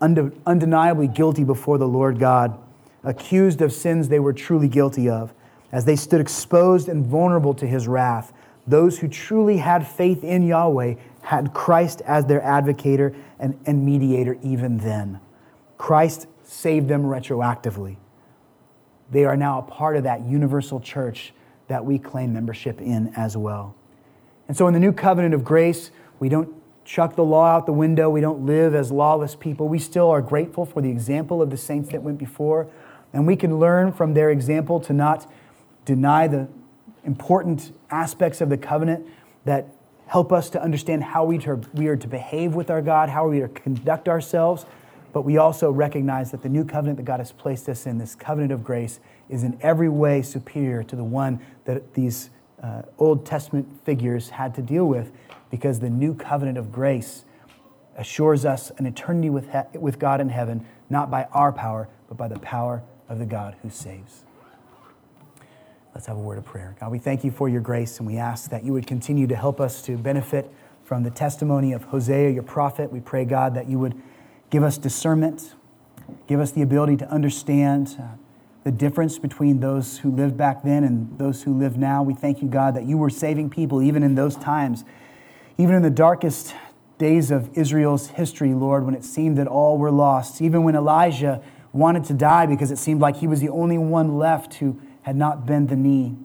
undeniably guilty before the Lord God, accused of sins they were truly guilty of, as they stood exposed and vulnerable to his wrath, those who truly had faith in Yahweh had Christ as their advocator and, and mediator even then. Christ saved them retroactively. They are now a part of that universal church that we claim membership in as well. And so, in the new covenant of grace, we don't chuck the law out the window. We don't live as lawless people. We still are grateful for the example of the saints that went before. And we can learn from their example to not deny the important aspects of the covenant that help us to understand how we, we are to behave with our God, how we are to conduct ourselves. But we also recognize that the new covenant that God has placed us in, this covenant of grace, is in every way superior to the one that these uh, Old Testament figures had to deal with because the new covenant of grace assures us an eternity with, he- with God in heaven, not by our power, but by the power of the God who saves. Let's have a word of prayer. God, we thank you for your grace, and we ask that you would continue to help us to benefit from the testimony of Hosea, your prophet. We pray, God, that you would give us discernment, give us the ability to understand uh, the difference between those who lived back then and those who live now. We thank you, God, that you were saving people even in those times even in the darkest days of Israel's history, Lord, when it seemed that all were lost, even when Elijah wanted to die because it seemed like he was the only one left who had not bent the knee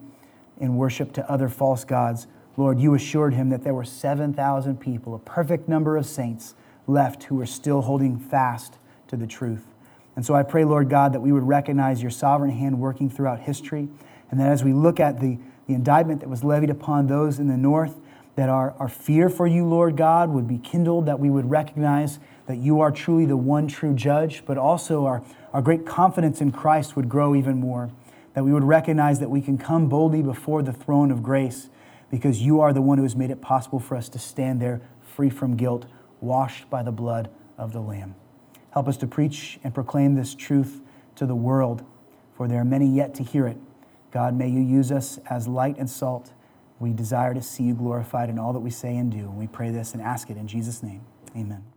in worship to other false gods, Lord, you assured him that there were 7,000 people, a perfect number of saints left who were still holding fast to the truth. And so I pray, Lord God, that we would recognize your sovereign hand working throughout history, and that as we look at the, the indictment that was levied upon those in the north, that our, our fear for you, Lord God, would be kindled, that we would recognize that you are truly the one true judge, but also our, our great confidence in Christ would grow even more, that we would recognize that we can come boldly before the throne of grace because you are the one who has made it possible for us to stand there free from guilt, washed by the blood of the Lamb. Help us to preach and proclaim this truth to the world, for there are many yet to hear it. God, may you use us as light and salt we desire to see you glorified in all that we say and do. We pray this and ask it in Jesus' name. Amen.